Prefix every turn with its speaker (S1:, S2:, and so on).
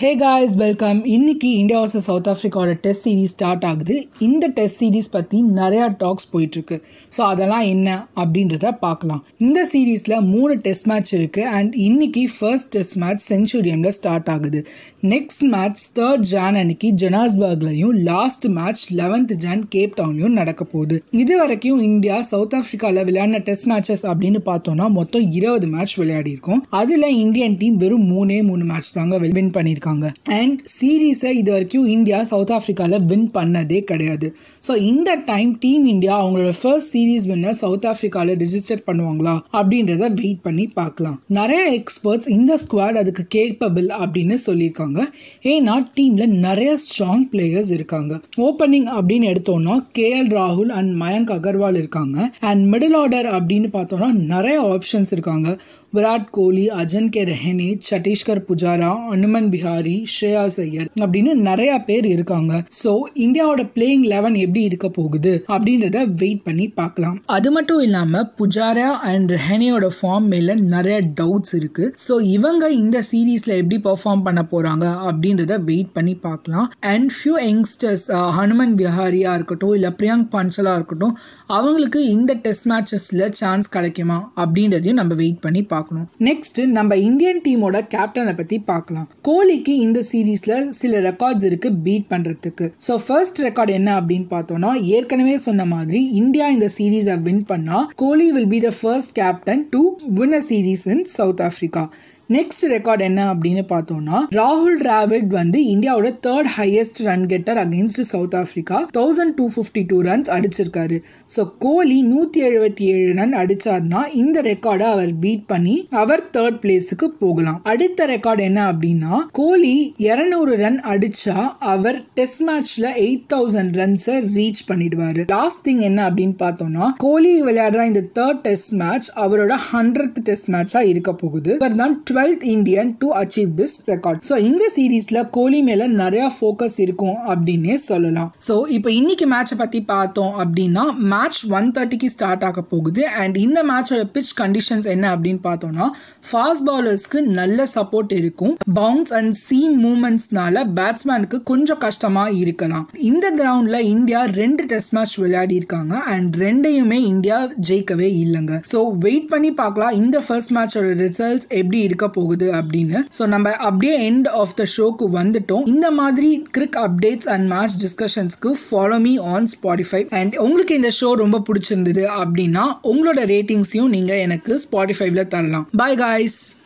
S1: ஹே guys welcome இன்னைக்கு India versus south ஆஃப்ரிக்காவோட test series start ஆகுது. இந்த டெஸ்ட் சீரிஸ் பற்றி நிறையா டாக்ஸ் போயிட்டுருக்கு. ஸோ அதெல்லாம் என்ன அப்படின்றத பார்க்கலாம். இந்த சீரீஸில் மூணு டெஸ்ட் மேட்ச் இருக்குது அண்ட் இன்றைக்கி ஃபர்ஸ்ட் டெஸ்ட் மேட்ச் செஞ்சுரியனில் ஸ்டார்ட் ஆகுது. நெக்ஸ்ட் மேட்ச் தேர்ட் ஜான் அன்னைக்கு ஜெனாஸ்பர்க்லையும் last match eleventh Jan Cape டவுன்லையும் நடக்க போகுது. இது வரைக்கும் இந்தியா சவுத் ஆஃப்ரிக்காவில் விளையாடின டெஸ்ட் மேட்சஸ் அப்படின்னு பார்த்தோம்னா மொத்தம் இருபது மேட்ச் விளையாடிருக்கோம் அதில் இந்தியன் டீம் வெறும் மூணே மூணு மேட்ச் தாங்க வின் பண்ணியிருக்காங்க. அண்ட் சீரீஸை இது வரைக்கும் இந்தியா சவுத் ஆஃப்ரிக்காவில் வின் பண்ணதே கிடையாது. ஸோ இந்த டைம் டீம் இந்தியா அவங்களோட ஃபர்ஸ்ட் சீரீஸ் வின்னர் சவுத் ஆஃப்ரிக்காவில் ரிஜிஸ்டர் பண்ணுவாங்களா அப்படின்றத வெயிட் பண்ணி பார்க்கலாம். நிறைய எக்ஸ்பர்ட்ஸ் இந்த ஸ்குவாட் அதுக்கு கேப்பபிள் அப்படின்னு சொல்லியிருக்காங்க. ஏன்னா டீமில் நிறைய ஸ்ட்ராங் பிளேயர்ஸ் இருக்காங்க. ஓப்பனிங் அப்படின்னு எடுத்தோம்னா கேஎல் ராகுல் அண்ட் மயங்க் அகர்வால் இருக்காங்க. அண்ட் மிடில் ஆர்டர் அப்படின்னு பார்த்தோம்னா நிறைய ஆப்ஷன்ஸ் இருக்காங்க. விராட் கோலி அஜன் கே ரெஹனே சட்டீஸ்கர் புஜாரா அனுமன் பிஹாரி ஸ்ரேயாஸ் ஐயர் அப்படின்னு நிறைய பேர் இருக்காங்க. ஸோ இந்தியாவோட பிளேயிங் லெவன் எப்படி இருக்க போகுது அப்படின்றத வெயிட் பண்ணி பார்க்கலாம். அது மட்டும் இல்லாம புஜாரா அண்ட் ரெஹனியோட ஃபார்ம் மேல நிறைய டவுட்ஸ் இருக்கு. ஸோ இவங்க இந்த சீரீஸ்ல எப்படி பெர்ஃபார்ம் பண்ண போறாங்க அப்படின்றத வெயிட் பண்ணி பார்க்கலாம். அண்ட் ஃபியூ யங்ஸ்டர்ஸ் ஹனுமன் விஹாரியா இருக்கட்டும் இல்ல பிரியங்க் பான்சலா இருக்கட்டும் அவங்களுக்கு இந்த டெஸ்ட் மேட்சஸ்ல சான்ஸ் கிடைக்குமா அப்படின்றதையும் நம்ம வெயிட் பண்ணி பார்க்கணும். நெக்ஸ்ட் நம்ம இந்தியன் டீமோட கேப்டனை பத்தி பார்க்கலாம். கோலிக்கு இந்த சீரீஸ்ல சில ரெக்கார்ட்ஸ் இருக்கு பீட் பண்றதுக்கு. ஸோ ஃபர்ஸ்ட் ரெக்கார்ட் என்ன அப்படின்னு பார்த்தோம்னா ஏற்கனவே சொன்ன மாதிரி இந்தியா இந்த சீரீஸை வின் பண்ணா Kohli will be the first captain to win a series in south Africa next record என்ன அப்படின்னு பார்த்தோம்னா ராகுல் டிராவிட் வந்து இந்தியாவோட third highest run getter against south Africa thousand two fifty two runs அடிச்சிருக்காரு. ஸோ கோலி நூற்றி எழுபத்தி ஏழு ரன் அடிச்சார்னா இந்த ரெக்கார்டை அவர் பீட் பண்ணி அவர் தேர்ட் பிளேஸுக்கு போகலாம். அடுத்த ரெக்கார்ட் என்ன அப்படின்னா கோலி இரநூறு ரன் அடிச்சா அவர் டெஸ்ட் மேட்ச்ல எயிட் தௌசண்ட் ரன்ஸை ரீச் பண்ணிடுவாரு. லாஸ்ட் திங் என்ன அப்படின்னு பார்த்தோம்னா கோலி விளையாடுற இந்த தேர்ட் டெஸ்ட் மேட்ச் அவரோட ஹண்ட்ரட் டெஸ்ட் மேட்சா இருக்க போகுது. இவர் தான் twelfth Indian to achieve this record so இந்த சீரீஸ்ல கோலி மேல நிறைய ஃபோக்கஸ் இருக்கும் அப்படின்னே சொல்லலாம். ஸோ இப்போ இன்னைக்கு மேட்சை பத்தி பார்த்தோம் அப்படின்னா மேட்ச் ஒன் தேர்ட்டிக்கு ஸ்டார்ட் ஆக போகுது. அண்ட் இந்த மேட்சோட பிச் கண்டிஷன்ஸ் என்ன அப்படின்னு பார்த்தோம்னா ஃபாஸ்ட் பவுலர்ஸ்க்கு நல்ல சப்போர்ட் இருக்கும். பவுன்ஸ் அண்ட் சீன் மூமெண்ட்ஸ்னால பேட்ஸ்மேனுக்கு கொஞ்சம் கஷ்டமா இருக்கலாம். இந்த கிரவுண்ட்ல இந்தியா ரெண்டு டெஸ்ட் மேட்ச் விளையாடி இருக்காங்க. அண்ட் ரெண்டையுமே இந்தியா ஜெயிக்கவே இல்லைங்க. ஸோ வெயிட் பண்ணி பார்க்கலாம். இந்த ஃபர்ஸ்ட் மேட்சோட ரிசல்ட்ஸ் எப்படி இருக்க போகுது அப்படின்னு. ஸோ நம்ம அப்படியே எண்ட் ஆஃப் த ஷோக்கு வந்துட்டோம். இந்த மாதிரி cric updates and match டிஸ்கஷன்ஸ்க்கு follow me on Spotify and உங்களுக்கு இந்த ஷோ ரொம்ப பிடிச்சிருந்தது அப்படின்னா உங்களோட ரேட்டிங்ஸையும் நீங்கள் எனக்கு ஸ்பாட்டிஃபைவ்ல தரலாம். Bye guys